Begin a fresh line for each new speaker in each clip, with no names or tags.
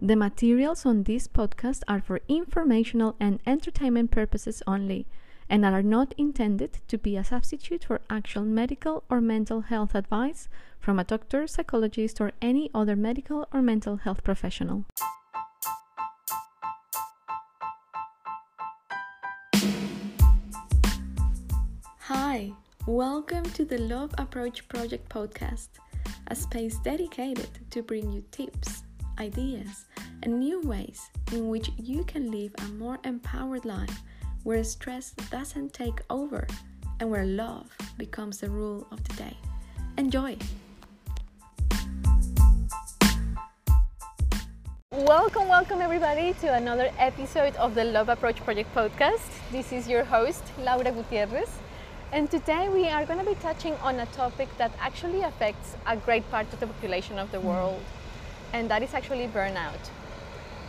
The materials on this podcast are for informational and entertainment purposes only and are not intended to be a substitute for actual medical or mental health advice from a doctor, psychologist, or any other medical or mental health professional. Hi, welcome to the Love Approach Project podcast, a space dedicated to bring you tips, ideas, and new ways in which you can live a more empowered life where stress doesn't take over and where love becomes the rule of the day. Enjoy! Welcome, welcome everybody to another episode of the Love Approach Project podcast. This is your host, Laura Gutierrez, and today we are going to be touching on a topic that actually affects a great part of the population of the world, and that is actually burnout.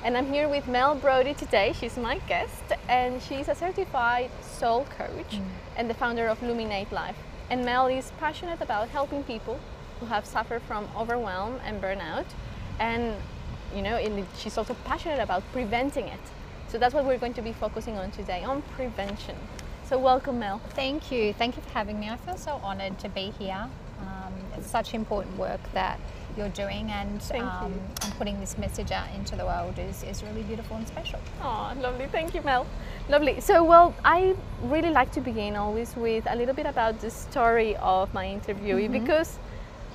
And I'm here with Mel Brodie today. She's my guest, and she's a certified soul coach mm. and the founder of Luminate Life. And Mel is passionate about helping people who have suffered from overwhelm and burnout. And you know, she's also passionate about preventing it. So that's what we're going to be focusing on today on prevention. So welcome, Mel.
Thank you. Thank you for having me. I feel so honored to be here. Um, it's such important work that you're doing and, um, and putting this message out into the world is, is really beautiful and special.
Oh, lovely. Thank you, Mel. Lovely. So, well, I really like to begin always with a little bit about the story of my interviewee mm-hmm. because,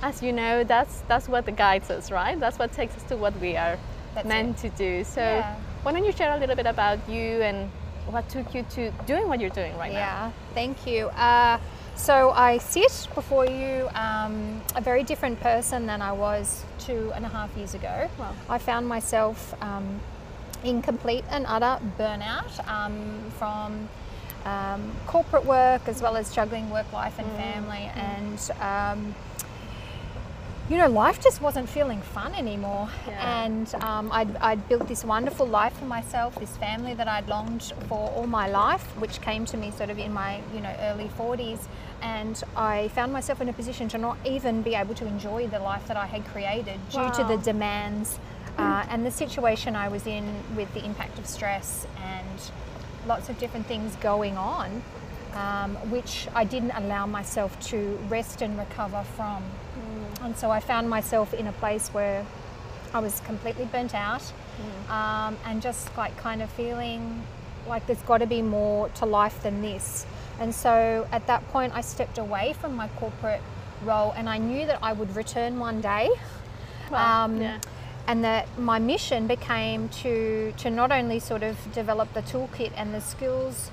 as you know, that's that's what guides us, right? That's what takes us to what we are that's meant it. to do. So, yeah. why don't you share a little bit about you and what took you to doing what you're doing right
yeah,
now?
Yeah, thank you. Uh, so I sit before you um, a very different person than I was two and a half years ago. Wow. I found myself um, in complete and utter burnout um, from um, corporate work as well as juggling work life and mm. family mm. and um, you know, life just wasn't feeling fun anymore. Yeah. And um, I'd, I'd, built this wonderful life for myself, this family that I'd longed for all my life, which came to me sort of in my, you know, early 40s. And I found myself in a position to not even be able to enjoy the life that I had created due wow. to the demands uh, and the situation I was in with the impact of stress and lots of different things going on. Um, which I didn't allow myself to rest and recover from. And so I found myself in a place where I was completely burnt out mm. um, and just like kind of feeling like there's got to be more to life than this. And so at that point, I stepped away from my corporate role and I knew that I would return one day. Well, um, yeah. And that my mission became to, to not only sort of develop the toolkit and the skills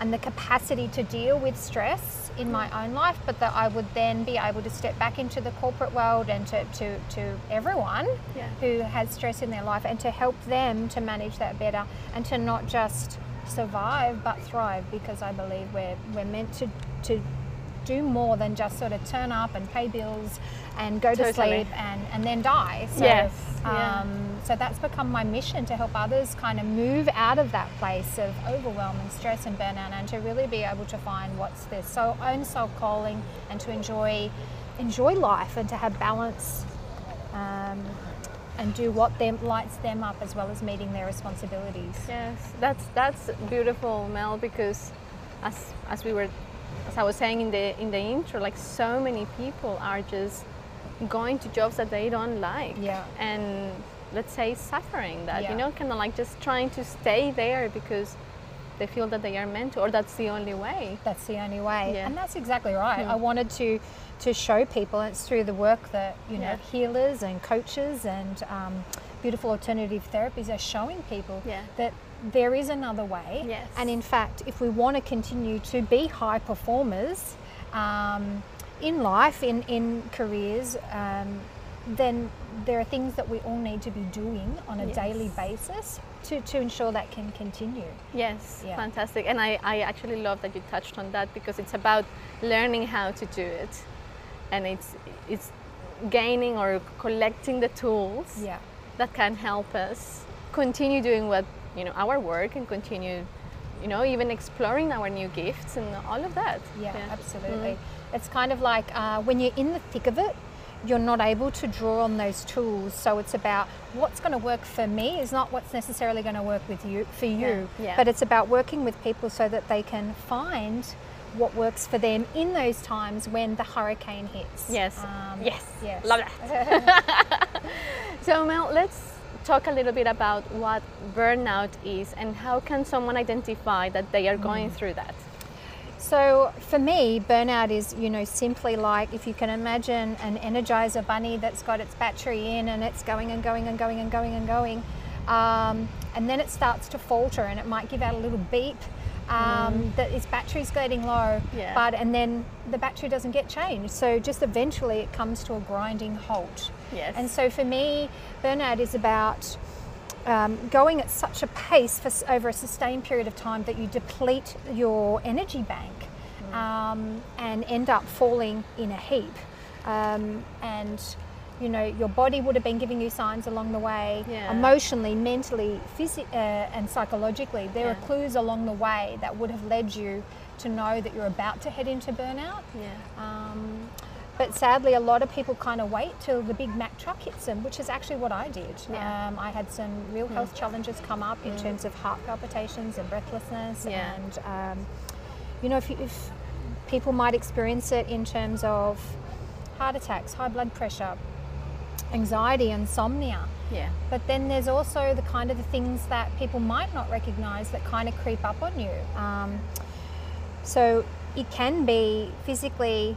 and the capacity to deal with stress in my own life, but that I would then be able to step back into the corporate world and to, to, to everyone yeah. who has stress in their life and to help them to manage that better and to not just survive but thrive because I believe we're, we're meant to, to do more than just sort of turn up and pay bills and go totally. to sleep and, and then die.
So, yes. Um,
yeah. So that's become my mission to help others kind of move out of that place of overwhelm and stress and burnout and to really be able to find what's their soul, own soul calling and to enjoy enjoy life and to have balance um, and do what them lights them up as well as meeting their responsibilities.
Yes, that's that's beautiful, Mel, because as as we were as I was saying in the in the intro, like so many people are just going to jobs that they don't like.
Yeah.
And let's say suffering that, yeah. you know, kind of like just trying to stay there because they feel that they are meant to, or that's the only way.
That's the only way. Yeah. And that's exactly right. I wanted to to show people, and it's through the work that, you know, yeah. healers and coaches and um, beautiful alternative therapies are showing people yeah. that there is another way.
Yes.
And in fact, if we want to continue to be high performers um, in life, in, in careers, um, then there are things that we all need to be doing on a yes. daily basis to, to ensure that can continue.
Yes, yeah. fantastic. And I, I actually love that you touched on that because it's about learning how to do it. And it's, it's gaining or collecting the tools
yeah.
that can help us continue doing what you know our work and continue you know even exploring our new gifts and all of that
yeah, yeah. absolutely mm-hmm. it's kind of like uh, when you're in the thick of it you're not able to draw on those tools. So it's about what's going to work for me is not what's necessarily going to work with you for you,
Yeah, yeah.
but it's about working with people so that they can find what works for them in those times when the hurricane hits.
Yes.
Um,
yes.
yes.
Love that. so Mel, let's talk a little bit about what burnout is and how can someone identify that they are going through that.
So for me, burnout is, you know, simply like if you can imagine an energizer bunny that's got its battery in and it's going and going and going and going and going. Um, and then it starts to falter and it might give out a little beep um, that its battery's getting low.
Yeah.
But and then the battery doesn't get changed. So just eventually it comes to a grinding halt.
Yes.
And so for me, burnout is about um, going at such a pace for over a sustained period of time that you deplete your energy bank um, and end up falling in a heap. Um, and you know your body would have been giving you signs along the way,
Yeah.
emotionally, mentally, uh, and psychologically. There
Yeah.
are clues along the way that would have led you to know that you're about to head into burnout.
Yeah.
Um, but sadly, a lot of people kind of wait till the big Mack truck hits them, which is actually what I did.
Yeah.
Um, I had some real health challenges come up in terms of heart palpitations and breathlessness. And, um, you know, if, you, if people might experience it in terms of heart attacks, high blood pressure, anxiety, insomnia.
Yeah.
But then there's also the kind of the things that people might not recognize that kind of creep up on you. Um, so it can be physically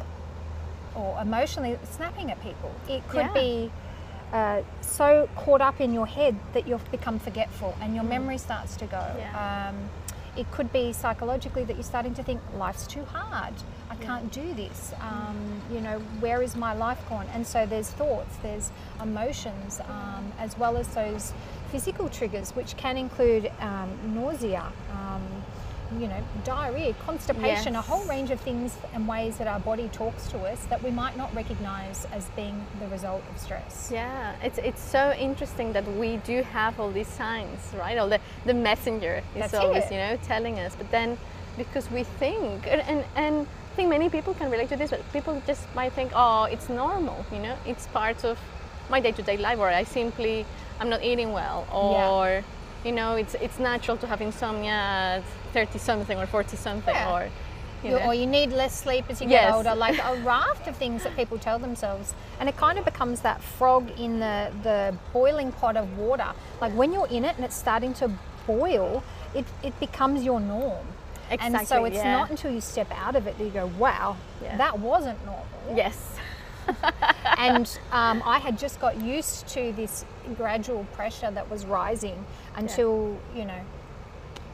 or emotionally snapping at people. It could
Yeah.
be uh, so caught up in your head that you've become forgetful and your memory starts to go.
Mm. Yeah.
Um, it could be psychologically that you're starting to think life's too hard. I can't do this. Um, you know, where is my life gone? And so there's thoughts, there's emotions, um, as well as those physical triggers, which can include um, nausea, um, you know, diarrhea, constipation, a whole range of things and ways that our body talks to us that we might not recognize as being the result of stress.
Yeah, it's it's so interesting that we do have all these signs, right? All the the messenger is
That's
always,
it.
you know, telling us. But then, because we think, and, and and I think many people can relate to this, but people just might think, oh, it's normal, you know, it's part of my day-to-day life, or I simply I'm not eating well, or you know, it's it's natural to have insomnia 30 something or 40 something,
Yeah.
or you know.
or you need less sleep as you
Yes.
get older, like a raft of things that people tell themselves. And it kind of becomes that frog in the, the boiling pot of water. Like when you're in it and it's starting to boil, it, it becomes your norm. Exactly, and so it's
yeah.
not until you step out of it that you go, wow,
Yeah.
that wasn't normal.
yes.
and um, I had just got used to this gradual pressure that was rising until, you know,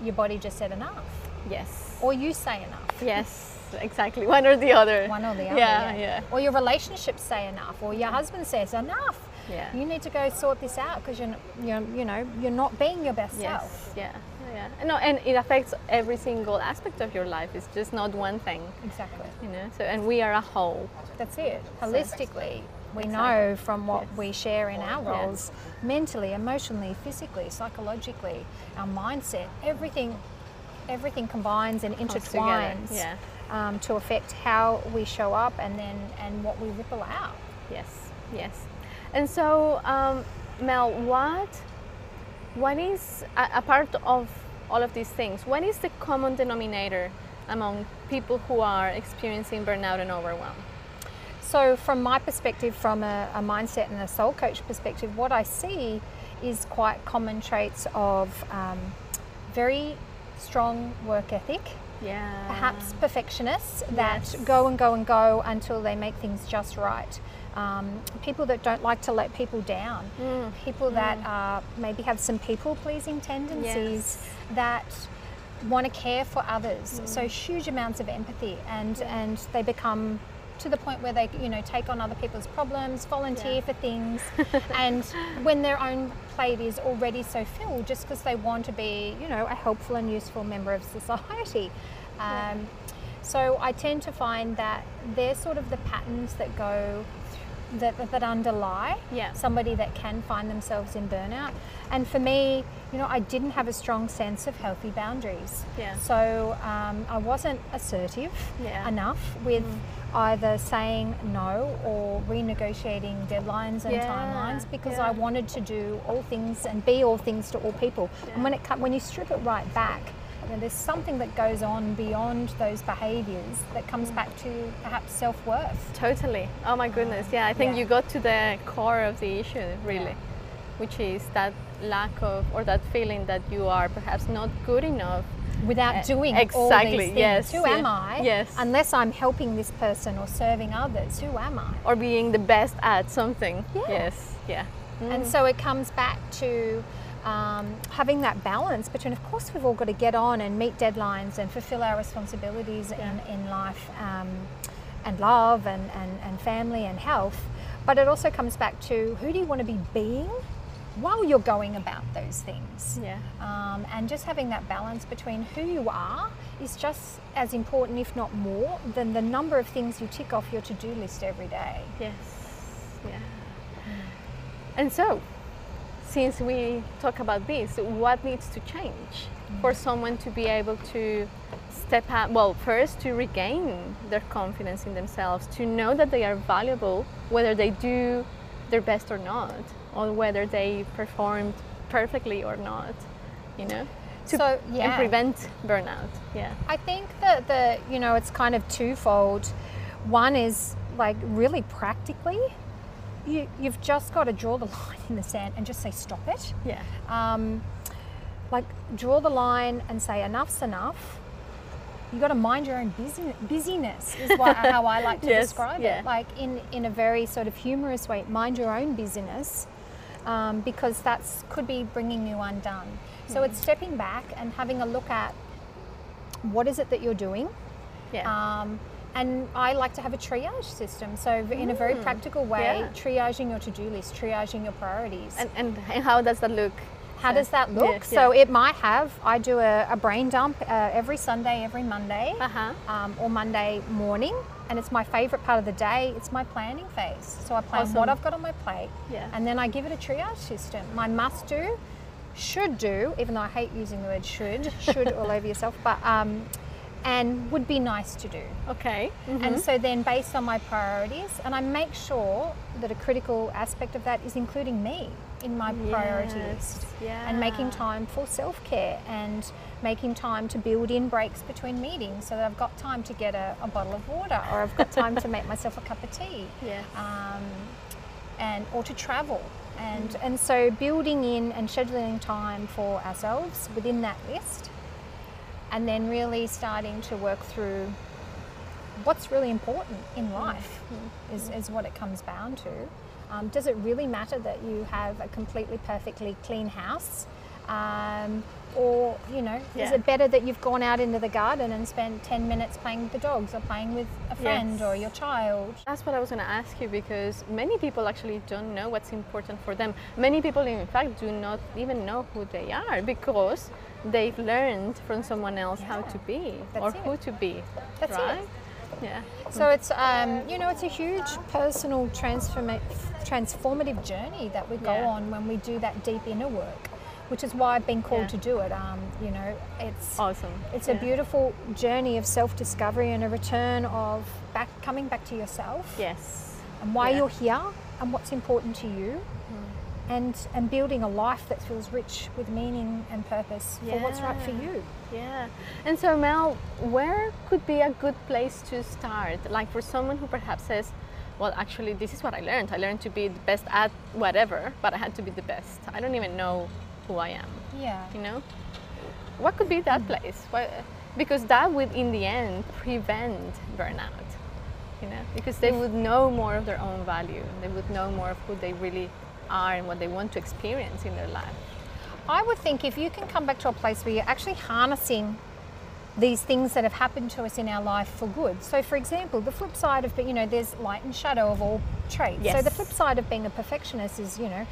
your body just said enough.
Yes.
Or you say enough.
Yes, exactly. One or the other.
one or the other.
Yeah, yeah. yeah.
Or your relationships say enough, or your husband says enough.
Yeah.
You need to go sort this out because you're, you're, you know, you're not being your best
Yes.
self.
Yeah. Yeah. No, and it affects every single aspect of your life. It's just not one thing,
Exactly.
you know. So, and we are a whole.
That's it. Holistically, we
Exactly.
know from what
Yes.
we share in our
Yes.
roles, mentally, emotionally, physically, psychologically, our mindset, everything, everything combines and intertwines
yeah.
um, to affect how we show up and then and what we ripple out.
Yes. Yes. And so, um, Mel, what what is a, a part of all of these things? What is the common denominator among people who are experiencing burnout and overwhelm?
So, from my perspective, from a, a mindset and a soul coach perspective, what I see is quite common traits of um, very strong work ethic,
Yeah.
perhaps perfectionists that
Yes.
go and go and go until they make things just right. Um, people that don't like to let people down,
Mm.
people that uh, maybe have some people pleasing tendencies
Yes.
that want to care for others. So huge amounts of empathy, and and they become to the point where they you know take on other people's problems, volunteer
Yeah.
for things, and when their own plate is already so filled, just because they want to be you know a helpful and useful member of society. Um, So I tend to find that they're sort of the patterns that go that, that, that underlie
Yeah.
somebody that can find themselves in burnout. And for me, you know, I didn't have a strong sense of healthy boundaries.
Yeah.
So um, I wasn't assertive
Yeah.
enough with either saying no or renegotiating deadlines and timelines because. I wanted to do all things and be all things to all people. And when it when you strip it right back, you know, there's something that goes on beyond those behaviours that
Mm.
comes back to perhaps self worth.
Totally. Oh my goodness. Yeah, I think
Yeah.
you got to the core of the issue, really, which is that lack of, or that feeling that you are perhaps not good enough.
without
Uh,
doing
exactly, yes,
who am I?
yes.
Unless I'm helping this person or serving others, who am I?
Or being the best at something.
Yeah.
Yes. Yeah.
And so it comes back to um, having that balance between, of course, we've all got to get on and meet deadlines and fulfill our responsibilities in, in life um, and love and, and, and family and health. But it also comes back to who do you want to be being while you're going about those things?
Yeah.
Um, and just having that balance between who you are is just as important, if not more, than the number of things you tick off your to do list every day.
Yes. Yeah. And so, since we talk about this, what needs to change for someone to be able to step up? Well, first to regain their confidence in themselves, to know that they are valuable, whether they do their best or not, or whether they performed perfectly or not. You know, to
So,
and prevent burnout. Yeah.
I think that the you know it's kind of twofold. One is like really practically, you you've just got to draw the line in the sand and just say stop it.
Yeah.
Um, like draw the line and say enough's enough. You got to mind your own busy, busyness is what, how I like to
Yes,
describe
yeah.
it. Like in in a very sort of humorous way, mind your own busyness. Um, because that's could be bringing you undone. So it's stepping back and having a look at what is it that you're doing,
Yeah.
um, and I like to have a triage system. So, in a very practical way,
yeah.
triaging your to do list, triaging your priorities.
and, and and how does that look?
How does that look?
Yes,
so,
yeah.
it might have, I do a, a brain dump uh, every Sunday, every Monday,
Uh-huh.
um, or Monday morning. And it's my favorite part of the day. It's my planning phase. So, I plan
Awesome.
what I've got on my plate,
Yeah.
and then I give it a triage system. My must do, should do, even though I hate using the word should, should all over yourself, but um, and would be nice to do.
Okay.
And so then, based on my priorities, and I make sure that a critical aspect of that is including me in my priority
Yes,
list and making time for self care and making time to build in breaks between meetings so that I've got time to get a, a bottle of water or I've got time to make myself a cup of tea
Yes.
um, and or to travel and and so building in and scheduling time for ourselves within that list and then really starting to work through what's really important in life is, is what it comes down to. Um, does it really matter that you have a completely perfectly clean house um, or you know is it better that you've gone out into the garden and spent 10 minutes playing with the dogs or playing with a friend
Yes.
or your child?
That's what I was going to ask you because many people actually don't know what's important for them. Many people, in fact, do not even know who they are because they've learned from someone else how to be
That's
or
it.
who to be.
That's it.
right? Yeah.
So it's um, you know it's a huge personal transforma- transformative journey that we go
Yeah.
on when we do that deep inner work, which is why I've been called
Yeah.
to do it. Um, you know, it's
Awesome.
it's a beautiful journey of self-discovery and a return of back coming back to yourself
Yes.
and why
Yeah.
you're here and what's important to you. And, and building a life that feels rich with meaning and purpose for what's right for you.
Yeah. And so, Mel, where could be a good place to start? Like for someone who perhaps says, well, actually, this is what I learned. I learned to be the best at whatever, but I had to be the best. I don't even know who I am.
Yeah.
you know what could be that
Hmm.
place what, because that would in the end prevent burnout you know because they would know more of their own value they would know more of who they really are and what they want to experience in their life
I would think if you can come back to a place where you're actually harnessing these things that have happened to us in our life for good. So, for example, the flip side of, you know, there's light and shadow of all traits.
Yes.
So, the flip side of being a perfectionist is, you know,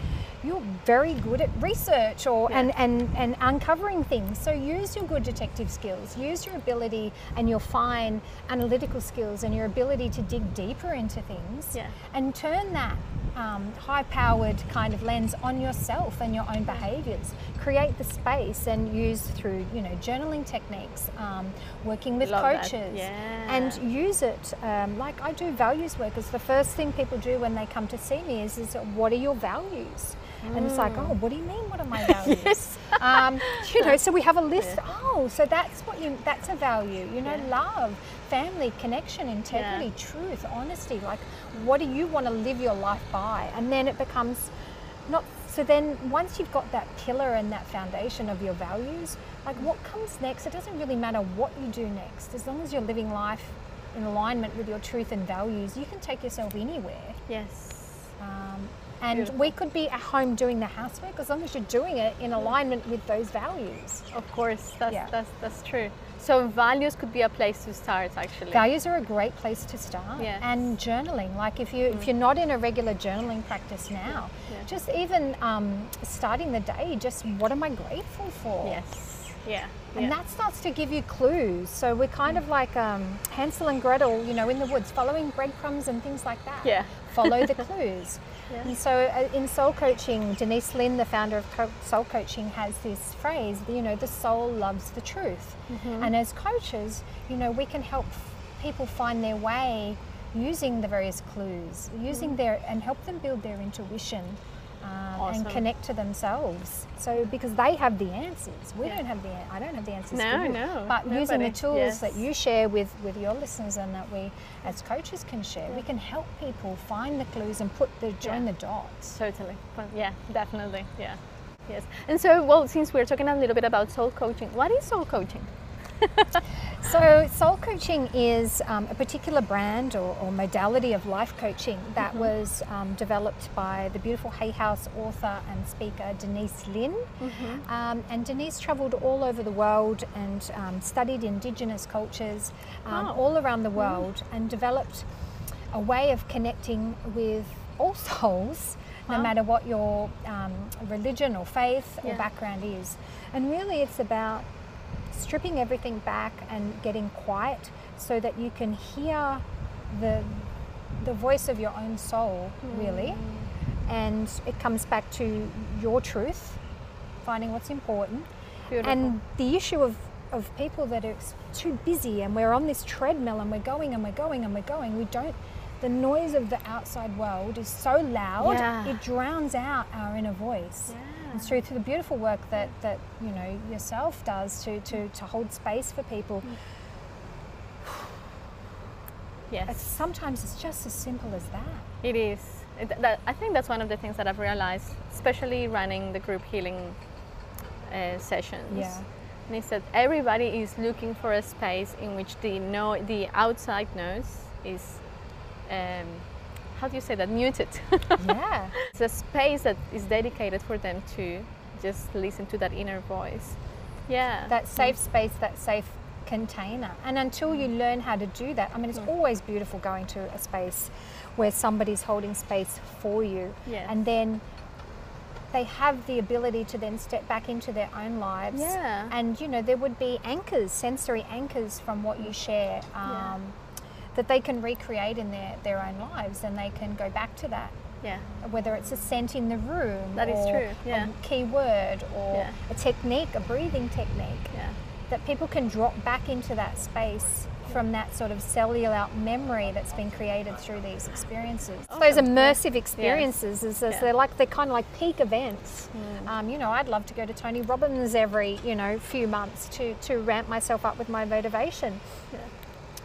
you're very good at research or
Yeah.
and, and, and uncovering things. So, use your good detective skills, use your ability and your fine analytical skills and your ability to dig deeper into things
Yeah.
and turn that um, high powered kind of lens on yourself and your own behaviors. Create the space and use through, you know, journaling techniques, um, working with
Love
coaches,
Yeah.
and use it. Um, like I do values work, is the first thing people do when they come to see me is, is what are your values? And it's like, oh, what do you mean? What are my values?
Mm. Yes.
um, you know, so we have a list. Oh, so that's what you. That's a value. You know,
Yeah.
love, family, connection, integrity, truth, honesty. Like, what do you want to live your life by? And then it becomes not. So then, once you've got that pillar and that foundation of your values, like what comes next? It doesn't really matter what you do next, as long as you're living life in alignment with your truth and values. You can take yourself anywhere.
Yes.
Um, and
Beautiful.
we could be at home doing the housework as long as you're doing it in alignment with those values.
Of course, that's,
Yeah.
that's, that's true. So values could be a place to start actually.
Values are a great place to start.
Yes.
And journaling, like if you if you're not in a regular journaling practice now,
Yeah.
just even um, starting the day, just what am I grateful for?
Yes. Yeah.
And that starts to give you clues. So we're kind of like um, Hansel and Gretel, you know, in the woods, following breadcrumbs and things like that.
Yeah.
Follow the clues.
Yeah.
And so uh, in soul coaching, Denise Linn, the founder of Co- soul coaching, has this phrase, you know, the soul loves the truth.
Mm-hmm.
And as coaches, you know, we can help people find their way using the various clues, using their, and help them build their intuition. Um.
Awesome.
And connect to themselves. So because they have the answers, we
Yeah.
don't have the. I don't have the answers.
No,
for you.
no,
But using the
nobody.
tools that you share with with your listeners and that we, as coaches, can share, we can help people find the clues and put the join
Yeah.
the dots.
Totally. Yeah, definitely. Yeah. Yes. And so, well, since we're talking a little bit about soul coaching, what is soul coaching?
So, soul coaching is um, a particular brand or, or modality of life coaching that
Mm-hmm.
was um, developed by the beautiful Hay House author and speaker Denise Linn.
Mm-hmm.
Um, and Denise travelled all over the world and um, studied Indigenous cultures um,
Oh.
all around the world and developed a way of connecting with all souls, no matter what your um, religion or faith or background is. And really, it's about stripping everything back and getting quiet so that you can hear the the voice of your own soul hmm. really. And it comes back to your truth finding what's important.
Beautiful.
and the issue of of people that are too busy and we're on this treadmill and we're going and we're going and we're going we don't the noise of the outside world is so loud
Yeah.
it drowns out our inner voice and through, through the beautiful work that, that you know yourself does to, to, to hold space for people
yes.
it's, sometimes it's just as simple as that
It is. It, that, I think that's one of the things that I've realized, especially running the group healing uh, sessions.
Yeah.
And it's that everybody is looking for a space in which the no, the outside noise is, um, how do you say that, muted.
yeah
it's a space that is dedicated for them to just listen to that inner voice. Yeah.
that safe space that safe container and until you learn how to do that i mean it's always beautiful going to a space where somebody's holding space for you
Yes.
and then they have the ability to then step back into their own lives
Yeah.
and you know there would be anchors sensory anchors from what you share um,
Yeah.
That they can recreate in their, their own lives and they can go back to that
yeah.
whether it's a scent in the room
That is true, yeah.
a key word or
Yeah.
a technique a breathing technique
Yeah.
that people can drop back into that space from that sort of cellular memory that's been created through these experiences. Those immersive experiences is, is
Yeah. Mm.
they're like they're kind of like peak events. Um, you know, I'd love to go to Tony Robbins every you know few months to to ramp myself up with my motivation.
Yeah.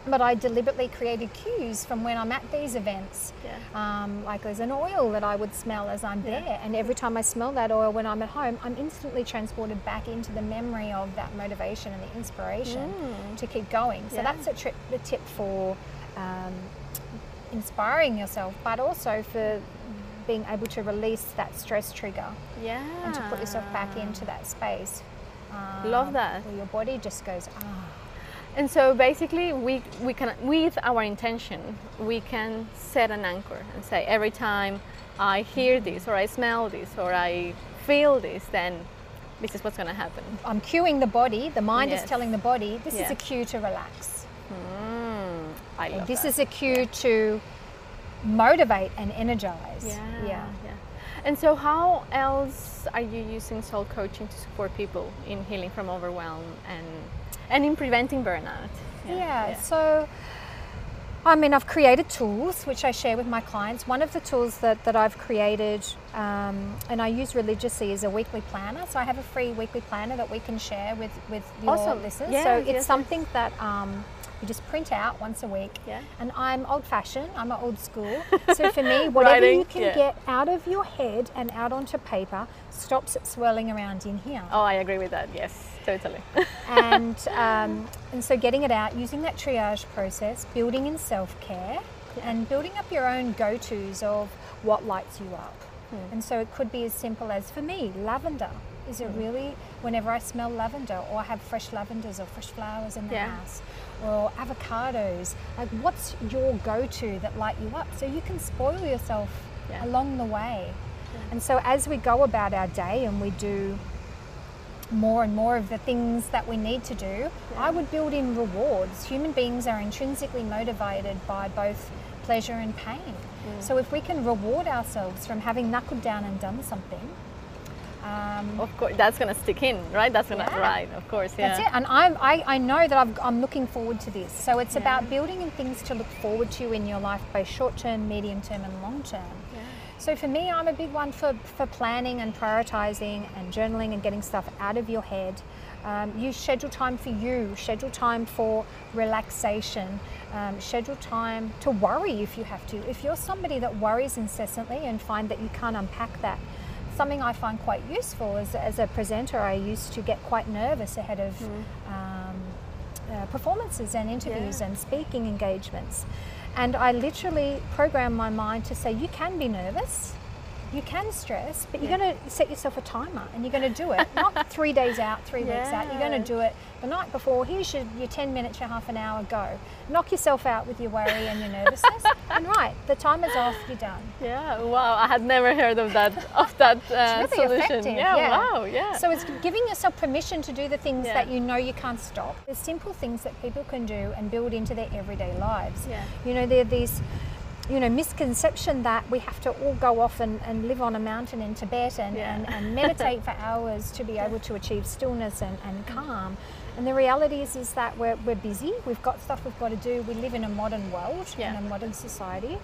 But I deliberately created cues from when I'm at these events.
Yeah.
Um, like there's an oil that I would smell as I'm there, and every time I smell that oil when I'm at home, I'm instantly transported back into the memory of that motivation and the inspiration to keep going. So
Yeah.
that's a, trip, a tip for um, inspiring yourself, but also for being able to release that stress trigger
Yeah.
and to put yourself back into that space.
Love
um,
that.
Where your body just goes, ah.
And so basically, we, we can, with our intention, we can set an anchor and say every time I hear this, or I smell this, or I feel this, then this is what's going to happen.
I'm cueing the body, the mind
Yes.
is telling the body, this is a cue to relax.
Mm, I love
this
that.
is a cue to motivate and energize.
Yeah,
yeah.
yeah. And so, how else are you using soul coaching to support people in healing from overwhelm and and in preventing burnout?
Yeah, so I mean, I've created tools which I share with my clients. One of the tools that, that I've created um, and I use religiously is a weekly planner. So I have a free weekly planner that we can share with, with your
Awesome.
listeners.
Yes,
so
yes,
it's
yes.
something that um, you just print out once a week.
Yeah.
And I'm old fashioned, I'm an old school. So for me, whatever
Writing,
you can
yeah.
get out of your head and out onto paper stops it swirling around in here
Oh, I agree with that. Yes, totally.
and um, and so getting it out, using that triage process, building in self care, and building up your own go tos of what lights you up.
Hmm.
And so it could be as simple as for me, lavender. Is it really whenever I smell lavender or I have fresh lavenders or fresh flowers in the
Yeah.
house or avocados? Like, what's your go to that light you up so you can spoil yourself
Yeah.
along the way? And so as we go about our day and we do more and more of the things that we need to do, I would build in rewards. Human beings are intrinsically motivated by both pleasure and pain. So if we can reward ourselves from having knuckled down and done something, um,
of course, that's gonna stick in, right? That's gonna
Yeah.
right. Of course, yeah.
that's it. And I'm, I, I know that I've, I'm looking forward to this. So it's
Yeah.
about building in things to look forward to in your life, both short term, medium term, and long term. So for me, I'm a big one for, for planning and prioritizing and journaling and getting stuff out of your head. Um, use schedule time for you, schedule time for relaxation, um, schedule time to worry if you have to. If you're somebody that worries incessantly and find that you can't unpack that, something I find quite useful is as a presenter, I used to get quite nervous ahead of um, uh, performances and interviews
Yeah.
and speaking engagements. And I literally program my mind to say, you can be nervous, you can stress, but you're
Yeah.
going to set yourself a timer and you're going to do it. Not three days out, three weeks out. You're going to do it the night before. Here's your, your 10 minutes, your half an hour, go. Knock yourself out with your worry and your nervousness. and right, the timer's off, you're done.
Yeah. Wow. I had never heard of that of that uh,
really
solution.
effective.
Yeah, Wow. Yeah.
So it's giving yourself permission to do the things
Yeah.
that you know you can't stop. There's simple things that people can do and build into their everyday lives.
Yeah.
You know, there are these, you know, misconception that we have to all go off and, and live on a mountain in Tibet and,
Yeah.
and, and meditate for hours to be able to achieve stillness and, and mm. calm. And the reality is, is that we're, we're busy, we've got stuff we've got to do, we live in a modern world,
Yeah.
in a modern society.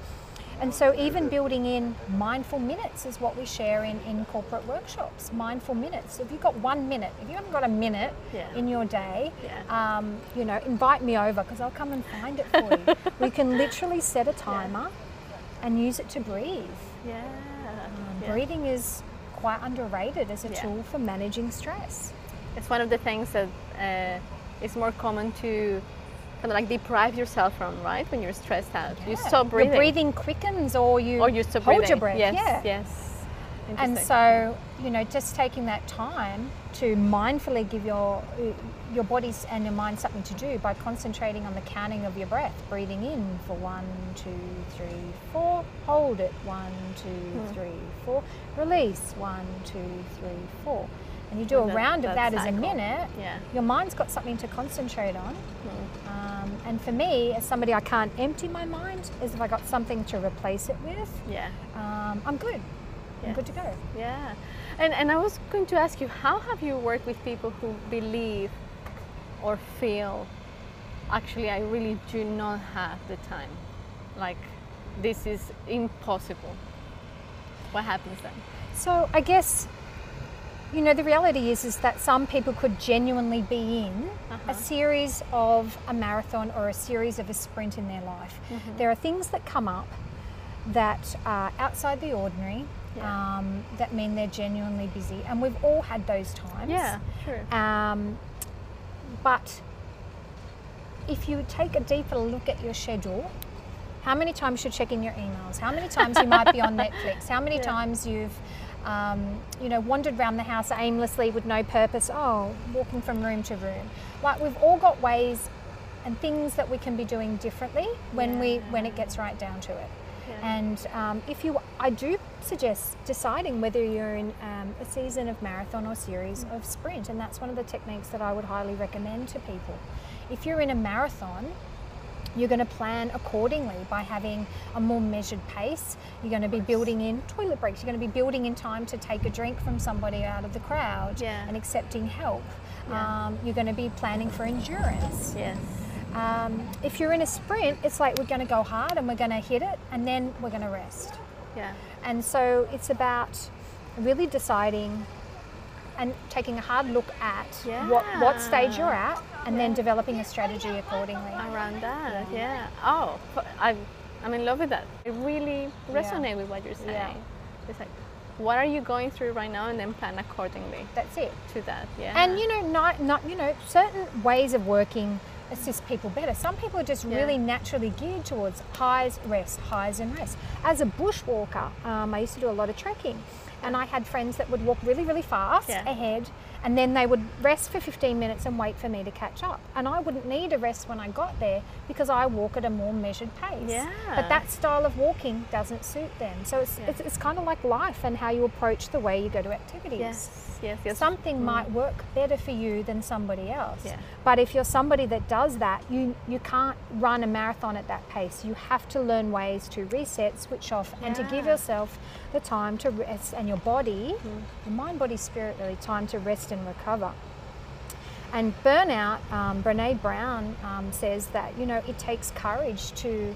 And so, even building in mindful minutes is what we share in, in corporate workshops. Mindful minutes. If you've got one minute, if you haven't got a minute
Yeah.
in your day,
Yeah.
um, you know, invite me over because I'll come and find it for you. we can literally set a timer and use it to breathe.
yeah.
Um,
yeah.
Breathing is quite underrated as a
Yeah.
tool for managing stress.
It's one of the things that uh, is more common to kind of like deprive yourself from, right? When you're stressed out, you stop breathing,
Your breathing quickens or you,
or you stop
hold
breathing.
your breath.
Yes.
yeah.
Yes.
And so, you know, just taking that time to mindfully give your your body and your mind something to do by concentrating on the counting of your breath, breathing in for one, two, three, four, hold it, one, two,
Hmm.
three, four, release, one, two, three, four. And you do a round of
that
that as a minute,
Yeah.
your mind's got something to concentrate on.
Hmm.
Um, and for me, as somebody I can't empty my mind, is if I got something to replace it with,
Yeah.
um, I'm good. I'm
Yeah.
good to go.
Yeah. And, and I was going to ask you, how have you worked with people who believe or feel, actually, I really do not have the time? Like, this is impossible. What happens then?
So I guess, you know, the reality is is that some people could genuinely be in
Uh-huh.
a series of a marathon or a series of a sprint in their life.
Mm-hmm.
There are things that come up that are outside the ordinary.
Yeah.
Um, that mean they're genuinely busy, and we've all had those times.
Yeah, sure.
Um, but if you take a deeper look at your schedule, how many times you're checking your emails, how many times you might be on Netflix, how many
Yeah.
times you've, um, you know, wandered around the house aimlessly with no purpose, oh, walking from room to room. Like we've all got ways and things that we can be doing differently when we when it gets right down to it.
Yeah.
And um, if you, I do suggest deciding whether you're in um, a season of marathon or series of sprint, and that's one of the techniques that I would highly recommend to people. If you're in a marathon, you're going to plan accordingly by having a more measured pace. You're going to be building in toilet breaks. You're going to be building in time to take a drink from somebody out of the crowd
Yeah.
and accepting help.
Yeah.
Um, you're going to be planning for endurance.
Yes.
Um, if you're in a sprint, it's like we're going to go hard and we're going to hit it and then we're going to rest.
Yeah.
And so it's about really deciding and taking a hard look at what, what stage you're at and then developing a strategy accordingly.
Around that. Yeah. Oh, I'm I'm in love with that. It really resonate with what you're saying.
Yeah.
It's like, what are you going through right now, and then plan accordingly
That's it.
to that. Yeah.
And you know, not, not you know, certain ways of working assist people better. Some people are just
Yeah.
really naturally geared towards highs, rest, highs, and rest. As a bushwalker, um, I used to do a lot of trekking, and I had friends that would walk really, really fast
Yeah.
ahead, and then they would rest for 15 minutes and wait for me to catch up. And I wouldn't need a rest when I got there because I walk at a more measured pace.
Yeah.
But that style of walking doesn't suit them. So it's,
Yeah.
it's, it's kind of like life and how you approach the way you go to activities
yes. Yes. Yes.
something mm. might work better for you than somebody else.
Yeah.
But if you're somebody that does that, you you can't run a marathon at that pace. You have to learn ways to reset, switch off, and to give yourself the time to rest and your body, mm. your mind, body, spirit, really time to rest and recover. And burnout, um, Brene Brown um, says that you know it takes courage to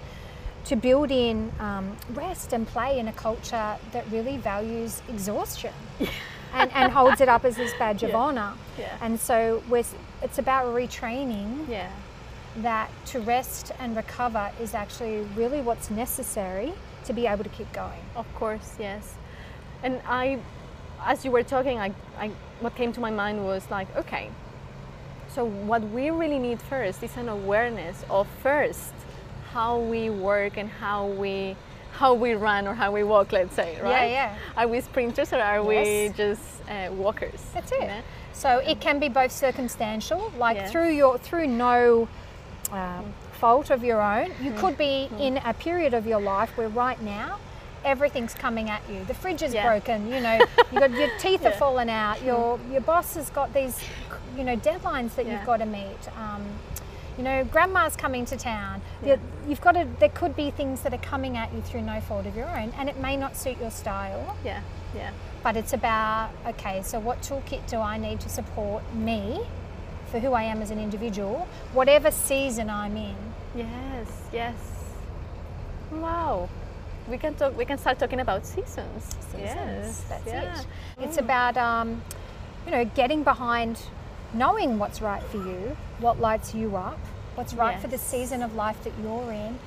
to build in um, rest and play in a culture that really values exhaustion and, and holds it up as this badge of honor.
Yeah.
And so we're, it's about retraining
yeah.
that to rest and recover is actually really what's necessary to be able to keep going.
Of course, yes. And I, as you were talking, I, I, what came to my mind was like, okay, so what we really need first is an awareness of first how we work and how we how we run or how we walk, let's say, right?
yeah. Yeah.
Are we sprinters or are we just uh, walkers?
That's
you
it.
know?
So it can be both circumstantial, like
Yes.
through your through no um, fault of your own. You could be in a period of your life where right now everything's coming at you. The fridge is
Yeah.
broken. You know, you got your teeth are falling out. Your your boss has got these, you know, deadlines that
Yeah.
you've got to meet. Um, you know, grandma's coming to town.
Yeah.
You- You've got to. There could be things that are coming at you through no fault of your own, and it may not suit your style.
Yeah, yeah,
But it's about okay, so what toolkit do I need to support me for who I am as an individual, whatever season I'm in?
yes, yes. Wow, we can talk. We can start talking about seasons.
Seasons.
Yes,
That's
yeah.
it. It's about um, you know getting behind, knowing what's right for you, what lights you up, what's right for the season of life that you're in,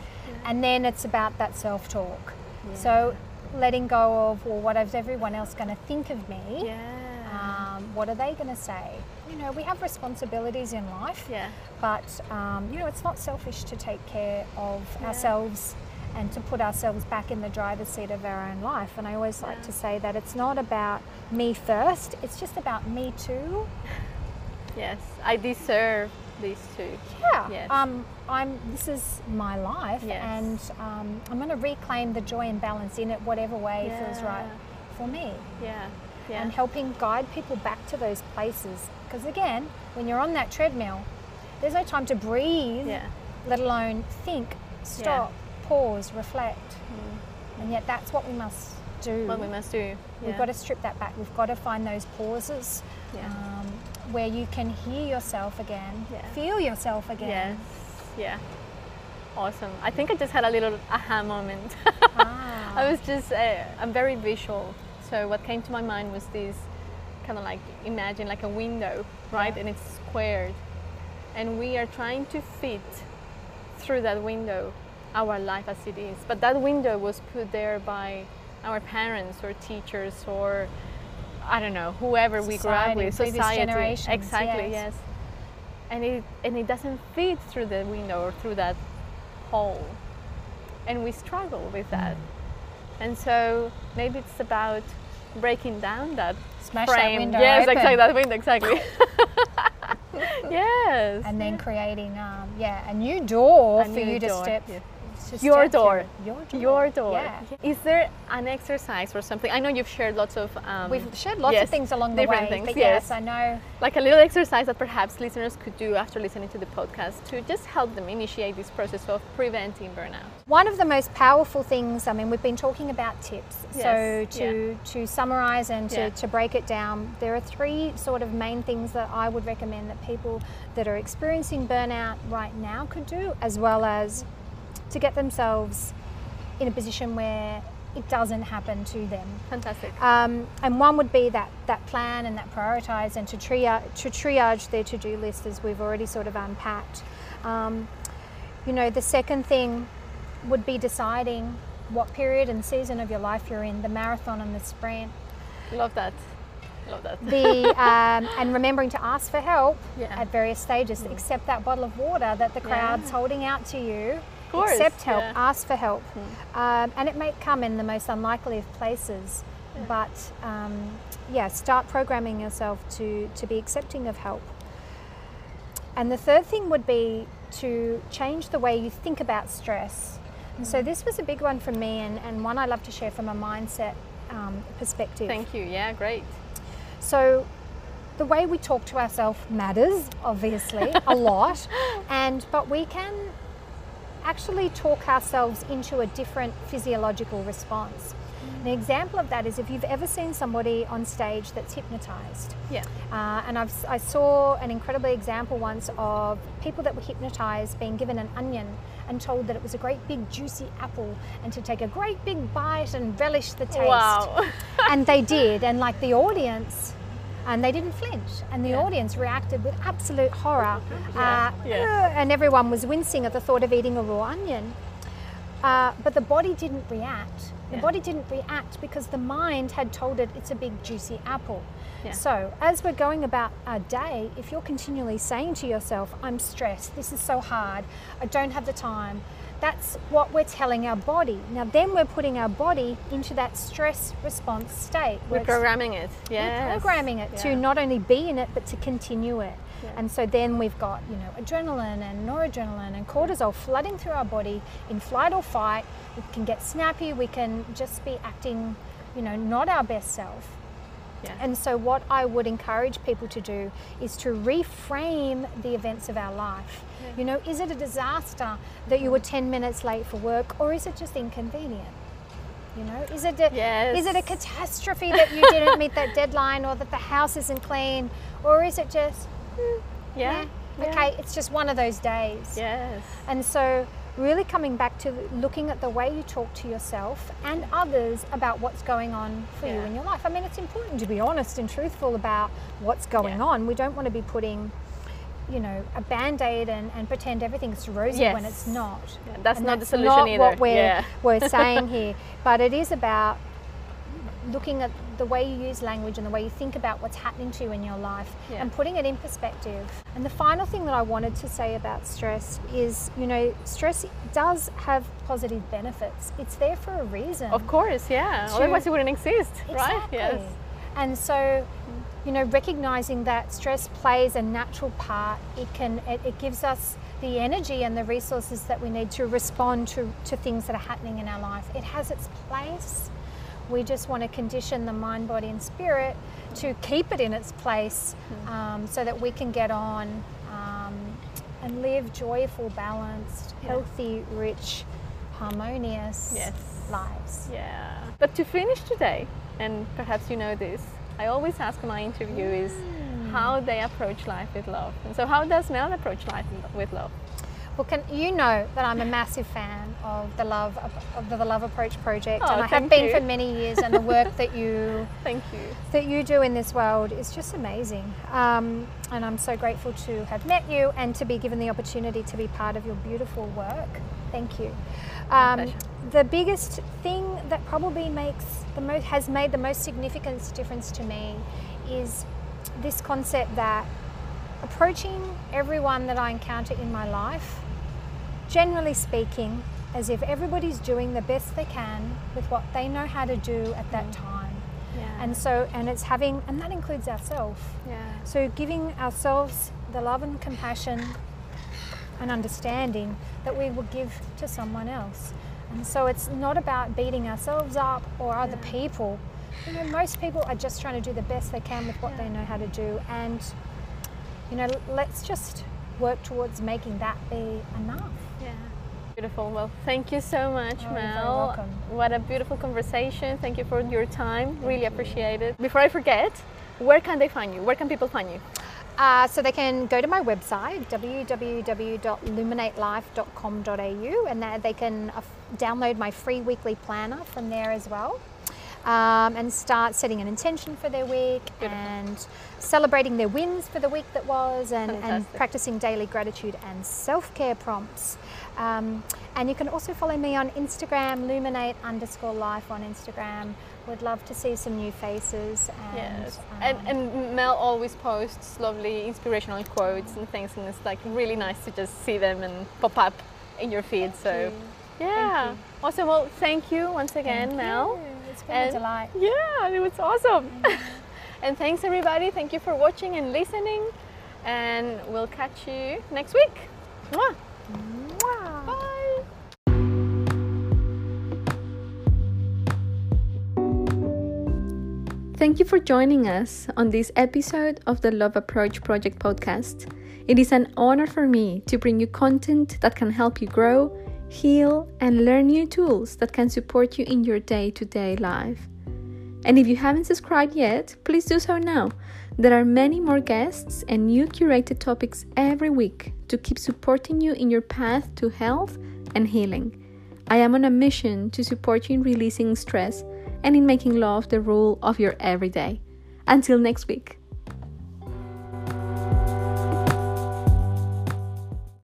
and then it's about that self-talk. So letting go of well, what is everyone else going to think of me?
Yeah.
Um, what are they going to say? You know, we have responsibilities in life.
yeah.
but um, you know it's not selfish to take care of ourselves and to put ourselves back in the driver's seat of our own life and i always like
Yeah.
to say that it's not about me first it's just about me too
Yes. I deserve these two.
yeah
Yes.
um, i'm this is my life
Yes.
and um, i'm going to reclaim the joy and balance in it whatever way feels right for me
Yeah. Yeah.
and helping guide people back to those places because again when you're on that treadmill there's no time to breathe
yeah.
let alone think, stop, pause, reflect. And yet that's what we must do.
What we must do.
We've got to strip that back. We've got to find those pauses
Yeah.
um, where you can hear yourself again,
Yeah.
feel yourself again.
Yes. Yeah. Awesome. I think I just had a little aha moment.
Ah.
I was just, uh, I'm very visual. So what came to my mind was this kind of like, imagine like a window, right?
Yeah.
And it's squared. And we are trying to fit through that window our life as it is. But that window was put there by our parents or teachers or I don't know, whoever we grew up with, society. exactly,
yes.
yes. And it and it doesn't fit through the window or through that hole. And we struggle with that. And so maybe it's about breaking down that
Smash that
frame.
window
yes,
open.
exactly that window, exactly. yes.
and then creating, um, yeah, a new door
A
for
new
you to step.
yeah. Your door.
Your door.
Your door.
Yeah.
Is there an exercise or something? I know you've shared lots of. Um,
We've shared lots
yes,
of things along the
different
way,
things,
but
yes.
yes, I know.
like a little exercise that perhaps listeners could do after listening to the podcast to just help them initiate this process of preventing burnout.
One of the most powerful things, I mean, we've been talking about tips.
Yes,
So to, to summarize and to,
Yeah.
to break it down, there are three sort of main things that I would recommend that people that are experiencing burnout right now could do, as well as to get themselves in a position where it doesn't happen to them.
Fantastic.
Um, and one would be that, that plan and that prioritize and to triage, to triage their to do list as we've already sort of unpacked. Um, you know, the second thing would be deciding what period and season of your life you're in, the marathon and the sprint.
Love that. Love that.
The, um, and remembering to ask for help
Yeah.
at various stages. Accept that bottle of water that the crowd's holding out to you.
Course,
Accept help,
yeah.
ask for help. Um, and it may come in the most unlikely of places, but um, yeah, start programming yourself to, to be accepting of help. And the third thing would be to change the way you think about stress. And so this was a big one for me, and, and one I love to share from a mindset um, perspective.
Thank you. Yeah, great.
So the way we talk to ourselves matters, obviously, a lot. And but we can actually talk ourselves into a different physiological response. An example of that is if you've ever seen somebody on stage that's hypnotized.
Yeah.
Uh, and I've, I saw an incredible example once of people that were hypnotized being given an onion and told that it was a great big juicy apple and to take a great big bite and relish the taste.
Wow.
and they did, and like the audience, and they didn't flinch, and the
Yeah.
audience reacted with absolute horror,
Yeah,
uh,
yeah.
and everyone was wincing at the thought of eating a raw onion. Uh, but the body didn't react. The body didn't react because the mind had told it it's a big juicy apple. So, as we're going about our day, if you're continually saying to yourself, I'm stressed, this is so hard, I don't have the time, that's what we're telling our body. Now, then we're putting our body into that stress response state.
We're programming it.
we're
Yeah.
programming it to not only be in it but to continue it.
Yeah.
And so then we've got, you know, adrenaline and noradrenaline and cortisol flooding through our body in flight or fight. We can get snappy, we can just be acting, you know, not our best self.
Yeah.
And so, what I would encourage people to do is to reframe the events of our life. You know, is it a disaster that you were 10 minutes late for work, or is it just inconvenient? You know, is it a,
Yes.
is it a catastrophe that you didn't meet that deadline, or that the house isn't clean, or is it just hmm,
yeah. yeah.
okay, it's just one of those days?
Yes.
And so, really coming back to looking at the way you talk to yourself and others about what's going on for you in your life. I mean, it's important to be honest and truthful about what's going
Yeah.
on. We don't want to be putting, you know, a band aid and, and pretend everything's rosy when it's not.
Yeah, that's
And
not the
that's
solution
not
either.
what we're,
Yeah.
we're saying here. But it is about looking at the way you use language and the way you think about what's happening to you in your life
Yeah.
and putting it in perspective. And the final thing that I wanted to say about stress is, you know, stress does have positive benefits. It's there for a reason.
Of course, yeah.
To-
Otherwise, it wouldn't exist, right?
Exactly.
Yes.
And so, you know, recognizing that stress plays a natural part, it can it, it gives us the energy and the resources that we need to respond to, to things that are happening in our life. It has its place. We just want to condition the mind, body, and spirit to keep it in its place
Hmm.
um, so that we can get on um, and live joyful, balanced,
Yeah.
healthy, rich, harmonious
Yes.
lives.
Yeah. But to finish today, and perhaps you know this, I always ask my interviewees
Mm.
how they approach life with love. And so, how does Mel approach life with love?
Well, can you know that I'm a massive fan of the Love of the, the Love Approach project,
Oh,
and I have been
you.
for many years. And the work that you
Thank you.
that you do in this world is just amazing. Um, and I'm so grateful to have met you and to be given the opportunity to be part of your beautiful work. Thank you. Um, the biggest thing that probably makes the most has made the most significant difference to me is this concept that approaching everyone that I encounter in my life, generally speaking, as if everybody's doing the best they can with what they know how to do at that mm. time.
Yeah.
And so, and it's having, and that includes ourselves.
Yeah.
So giving ourselves the love and compassion and understanding that we will give to someone else. And so it's not about beating ourselves up or other
Yeah.
people. You know, most people are just trying to do the best they can with what
Yeah.
they know how to do. And, you know, let's just work towards making that be enough.
Yeah. Beautiful. Well, thank you so much,
Oh, you're
Mel.
welcome.
What a beautiful conversation. Thank you for your time. really appreciate it. Before I forget, where can they find you? Where can people find you?
Uh, so they can go to my website www.luminatelife.com.au and they can uh, download my free weekly planner from there as well. Um, and start setting an intention for their week
Beautiful.
and celebrating their wins for the week that was and, and practicing daily gratitude and self-care prompts. Um, and you can also follow me on Instagram, luminate underscore life on Instagram. Would love to see some new faces. And,
Yes. And,
um,
and Mel always posts lovely inspirational quotes and things, and it's like really nice to just see them and pop up in your feed. so, yeah.
you.
Awesome. Well, thank you once again,
Thank
Mel.
you. It's been
And-
a delight.
Yeah, it was awesome. and thanks, everybody. Thank you for watching and listening. And we'll catch you next week. Mwah. Bye. Thank you for joining us on this episode of the Love Approach Project podcast. It is an honor for me to bring you content that can help you grow, heal, and learn new tools that can support you in your day to day life. And if you haven't subscribed yet, please do so now. There are many more guests and new curated topics every week to keep supporting you in your path to health and healing. I am on a mission to support you in releasing stress and in making love the rule of your everyday. Until next week.